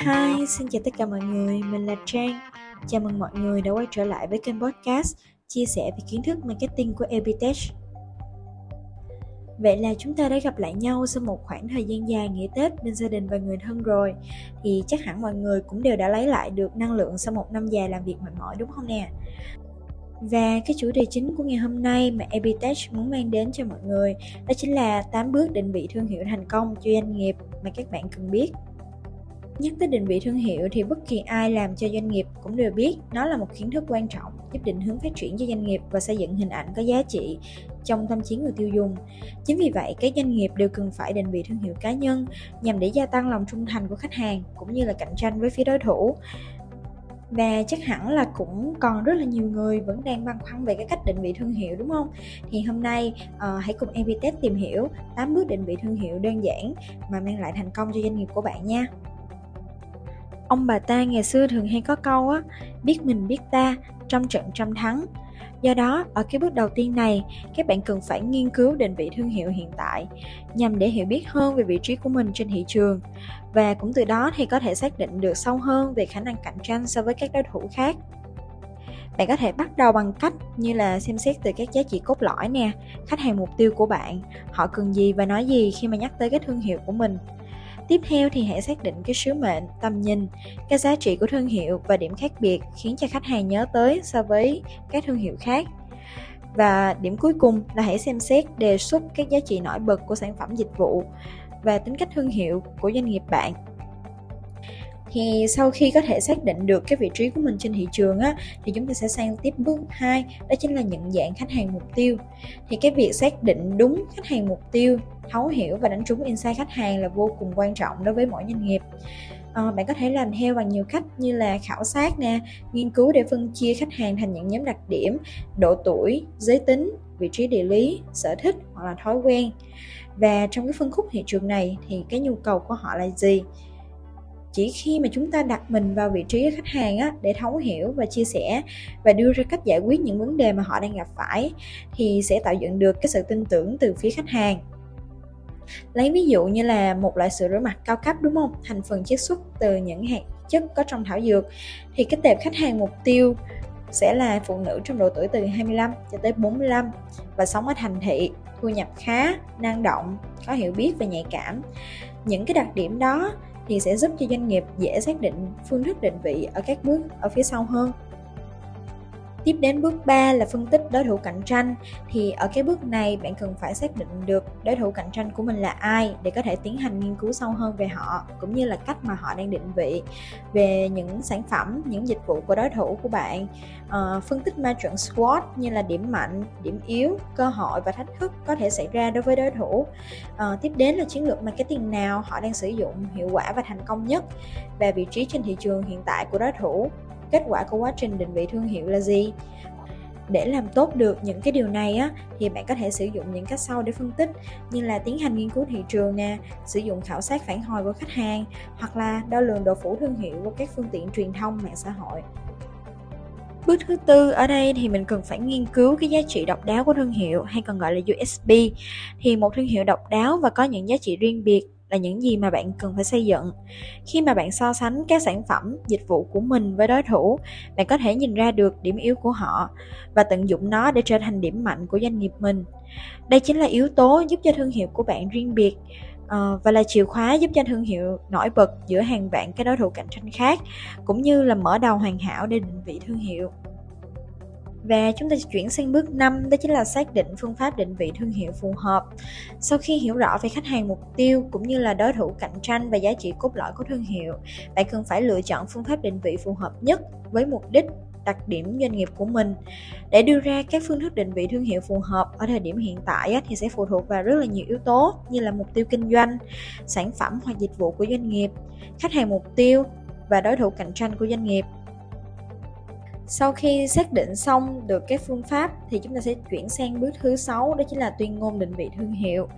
Hi, xin chào tất cả mọi người, mình là Trang. Chào mừng mọi người đã quay trở lại với kênh podcast chia sẻ về kiến thức marketing của Epitech. Vậy là chúng ta đã gặp lại nhau sau một khoảng thời gian dài nghỉ Tết bên gia đình và người thân rồi Thì chắc hẳn mọi người cũng đều đã lấy lại được năng lượng sau một năm dài làm việc mệt mỏi đúng không nè và cái chủ đề chính của ngày hôm nay mà Epitech muốn mang đến cho mọi người đó chính là 8 bước định vị thương hiệu thành công cho doanh nghiệp mà các bạn cần biết. Nhắc tới định vị thương hiệu thì bất kỳ ai làm cho doanh nghiệp cũng đều biết nó là một kiến thức quan trọng giúp định hướng phát triển cho doanh nghiệp và xây dựng hình ảnh có giá trị trong tâm trí người tiêu dùng. Chính vì vậy, các doanh nghiệp đều cần phải định vị thương hiệu cá nhân nhằm để gia tăng lòng trung thành của khách hàng cũng như là cạnh tranh với phía đối thủ. Và chắc hẳn là cũng còn rất là nhiều người vẫn đang băn khoăn về cái cách định vị thương hiệu đúng không? Thì hôm nay uh, hãy cùng Evitech tìm hiểu 8 bước định vị thương hiệu đơn giản mà mang lại thành công cho doanh nghiệp của bạn nha ông bà ta ngày xưa thường hay có câu á biết mình biết ta trong trận trăm thắng. Do đó, ở cái bước đầu tiên này, các bạn cần phải nghiên cứu định vị thương hiệu hiện tại nhằm để hiểu biết hơn về vị trí của mình trên thị trường. Và cũng từ đó thì có thể xác định được sâu hơn về khả năng cạnh tranh so với các đối thủ khác. Bạn có thể bắt đầu bằng cách như là xem xét từ các giá trị cốt lõi nè, khách hàng mục tiêu của bạn, họ cần gì và nói gì khi mà nhắc tới cái thương hiệu của mình. Tiếp theo thì hãy xác định cái sứ mệnh, tầm nhìn, cái giá trị của thương hiệu và điểm khác biệt khiến cho khách hàng nhớ tới so với các thương hiệu khác. Và điểm cuối cùng là hãy xem xét đề xuất các giá trị nổi bật của sản phẩm dịch vụ và tính cách thương hiệu của doanh nghiệp bạn thì sau khi có thể xác định được cái vị trí của mình trên thị trường á thì chúng ta sẽ sang tiếp bước 2 đó chính là nhận dạng khách hàng mục tiêu. Thì cái việc xác định đúng khách hàng mục tiêu thấu hiểu và đánh trúng insight khách hàng là vô cùng quan trọng đối với mỗi doanh nghiệp. À, bạn có thể làm theo bằng nhiều cách như là khảo sát nè nghiên cứu để phân chia khách hàng thành những nhóm đặc điểm độ tuổi giới tính vị trí địa lý sở thích hoặc là thói quen. Và trong cái phân khúc thị trường này thì cái nhu cầu của họ là gì? Chỉ khi mà chúng ta đặt mình vào vị trí khách hàng á, để thấu hiểu và chia sẻ và đưa ra cách giải quyết những vấn đề mà họ đang gặp phải thì sẽ tạo dựng được cái sự tin tưởng từ phía khách hàng. Lấy ví dụ như là một loại sữa rửa mặt cao cấp đúng không? Thành phần chiết xuất từ những hạt chất có trong thảo dược. Thì cái tệp khách hàng mục tiêu sẽ là phụ nữ trong độ tuổi từ 25 cho tới 45 và sống ở thành thị, thu nhập khá, năng động, có hiểu biết và nhạy cảm. Những cái đặc điểm đó thì sẽ giúp cho doanh nghiệp dễ xác định phương thức định vị ở các bước ở phía sau hơn. Tiếp đến bước 3 là phân tích đối thủ cạnh tranh thì ở cái bước này bạn cần phải xác định được đối thủ cạnh tranh của mình là ai để có thể tiến hành nghiên cứu sâu hơn về họ cũng như là cách mà họ đang định vị về những sản phẩm, những dịch vụ của đối thủ của bạn. À, phân tích ma trận SWOT như là điểm mạnh, điểm yếu, cơ hội và thách thức có thể xảy ra đối với đối thủ. À, tiếp đến là chiến lược marketing nào họ đang sử dụng hiệu quả và thành công nhất và vị trí trên thị trường hiện tại của đối thủ kết quả của quá trình định vị thương hiệu là gì để làm tốt được những cái điều này á, thì bạn có thể sử dụng những cách sau để phân tích, như là tiến hành nghiên cứu thị trường nè, sử dụng khảo sát phản hồi của khách hàng, hoặc là đo lường độ phủ thương hiệu của các phương tiện truyền thông, mạng xã hội Bước thứ tư ở đây thì mình cần phải nghiên cứu cái giá trị độc đáo của thương hiệu, hay còn gọi là USP. Thì một thương hiệu độc đáo và có những giá trị riêng biệt là những gì mà bạn cần phải xây dựng. Khi mà bạn so sánh các sản phẩm, dịch vụ của mình với đối thủ, bạn có thể nhìn ra được điểm yếu của họ và tận dụng nó để trở thành điểm mạnh của doanh nghiệp mình. Đây chính là yếu tố giúp cho thương hiệu của bạn riêng biệt ờ, và là chìa khóa giúp cho thương hiệu nổi bật giữa hàng vạn cái đối thủ cạnh tranh khác, cũng như là mở đầu hoàn hảo để định vị thương hiệu và chúng ta chuyển sang bước 5 đó chính là xác định phương pháp định vị thương hiệu phù hợp. Sau khi hiểu rõ về khách hàng mục tiêu cũng như là đối thủ cạnh tranh và giá trị cốt lõi của thương hiệu, bạn cần phải lựa chọn phương pháp định vị phù hợp nhất với mục đích đặc điểm doanh nghiệp của mình để đưa ra các phương thức định vị thương hiệu phù hợp ở thời điểm hiện tại thì sẽ phụ thuộc vào rất là nhiều yếu tố như là mục tiêu kinh doanh sản phẩm hoặc dịch vụ của doanh nghiệp khách hàng mục tiêu và đối thủ cạnh tranh của doanh nghiệp sau khi xác định xong được cái phương pháp thì chúng ta sẽ chuyển sang bước thứ sáu, đó chính là tuyên ngôn định vị thương hiệu.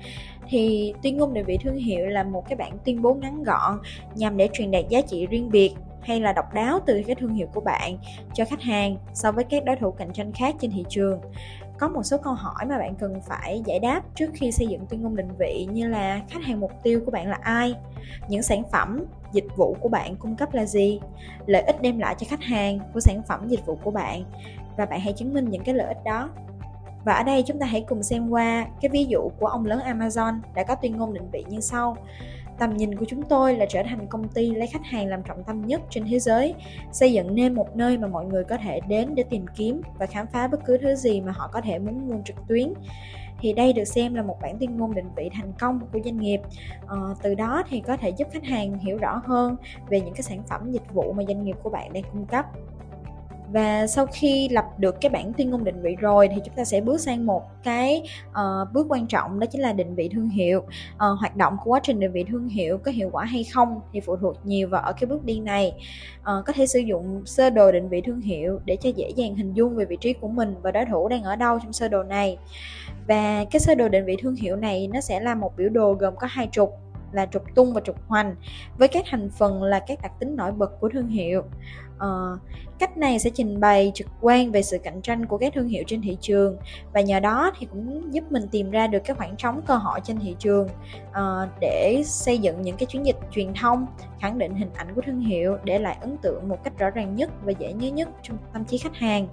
Thì tuyên ngôn định vị thương hiệu là một cái bản tuyên bố ngắn gọn nhằm để truyền đạt giá trị riêng biệt hay là độc đáo từ cái thương hiệu của bạn cho khách hàng so với các đối thủ cạnh tranh khác trên thị trường có một số câu hỏi mà bạn cần phải giải đáp trước khi xây dựng tuyên ngôn định vị, như là khách hàng mục tiêu của bạn là ai? Những sản phẩm, dịch vụ của bạn cung cấp là gì? Lợi ích đem lại cho khách hàng của sản phẩm, dịch vụ của bạn. Và bạn hãy chứng minh những cái lợi ích đó. Và ở đây chúng ta hãy cùng xem qua cái ví dụ của ông lớn Amazon đã có tuyên ngôn định vị như sau tầm nhìn của chúng tôi là trở thành công ty lấy khách hàng làm trọng tâm nhất trên thế giới xây dựng nên một nơi mà mọi người có thể đến để tìm kiếm và khám phá bất cứ thứ gì mà họ có thể muốn mua trực tuyến. Thì đây được xem là một bản tuyên ngôn định vị thành công của doanh nghiệp. À, từ đó thì có thể giúp khách hàng hiểu rõ hơn về những cái sản phẩm dịch vụ mà doanh nghiệp của bạn đang cung cấp và sau khi lập được cái bản tuyên ngôn định vị rồi thì chúng ta sẽ bước sang một cái uh, bước quan trọng đó chính là định vị thương hiệu. Uh, hoạt động của quá trình định vị thương hiệu có hiệu quả hay không thì phụ thuộc nhiều vào ở cái bước đi này. Uh, có thể sử dụng sơ đồ định vị thương hiệu để cho dễ dàng hình dung về vị trí của mình và đối thủ đang ở đâu trong sơ đồ này. Và cái sơ đồ định vị thương hiệu này nó sẽ là một biểu đồ gồm có hai trục là trục tung và trục hoành. Với các thành phần là các đặc tính nổi bật của thương hiệu. À, cách này sẽ trình bày trực quan về sự cạnh tranh của các thương hiệu trên thị trường và nhờ đó thì cũng giúp mình tìm ra được các khoảng trống cơ hội trên thị trường à, để xây dựng những cái chiến dịch truyền thông khẳng định hình ảnh của thương hiệu để lại ấn tượng một cách rõ ràng nhất và dễ nhớ nhất trong tâm trí khách hàng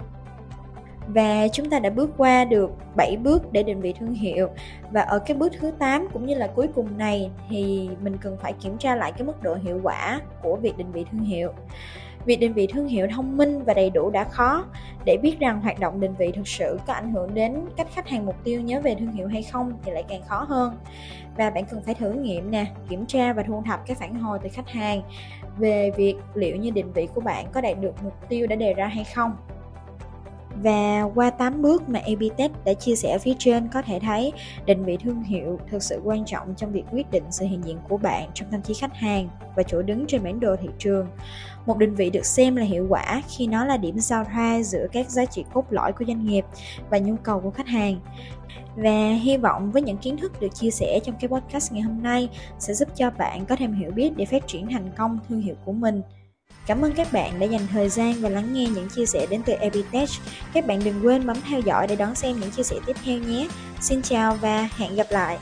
và chúng ta đã bước qua được 7 bước để định vị thương hiệu. Và ở cái bước thứ 8 cũng như là cuối cùng này thì mình cần phải kiểm tra lại cái mức độ hiệu quả của việc định vị thương hiệu. Việc định vị thương hiệu thông minh và đầy đủ đã khó. Để biết rằng hoạt động định vị thực sự có ảnh hưởng đến cách khách hàng mục tiêu nhớ về thương hiệu hay không thì lại càng khó hơn. Và bạn cần phải thử nghiệm nè, kiểm tra và thu thập các phản hồi từ khách hàng về việc liệu như định vị của bạn có đạt được mục tiêu đã đề ra hay không và qua 8 bước mà AB đã chia sẻ phía trên, có thể thấy định vị thương hiệu thực sự quan trọng trong việc quyết định sự hiện diện của bạn trong tâm trí khách hàng và chỗ đứng trên bản đồ thị trường. Một định vị được xem là hiệu quả khi nó là điểm giao thoa giữa các giá trị cốt lõi của doanh nghiệp và nhu cầu của khách hàng. Và hy vọng với những kiến thức được chia sẻ trong cái podcast ngày hôm nay sẽ giúp cho bạn có thêm hiểu biết để phát triển thành công thương hiệu của mình. Cảm ơn các bạn đã dành thời gian và lắng nghe những chia sẻ đến từ Epitech. Các bạn đừng quên bấm theo dõi để đón xem những chia sẻ tiếp theo nhé. Xin chào và hẹn gặp lại.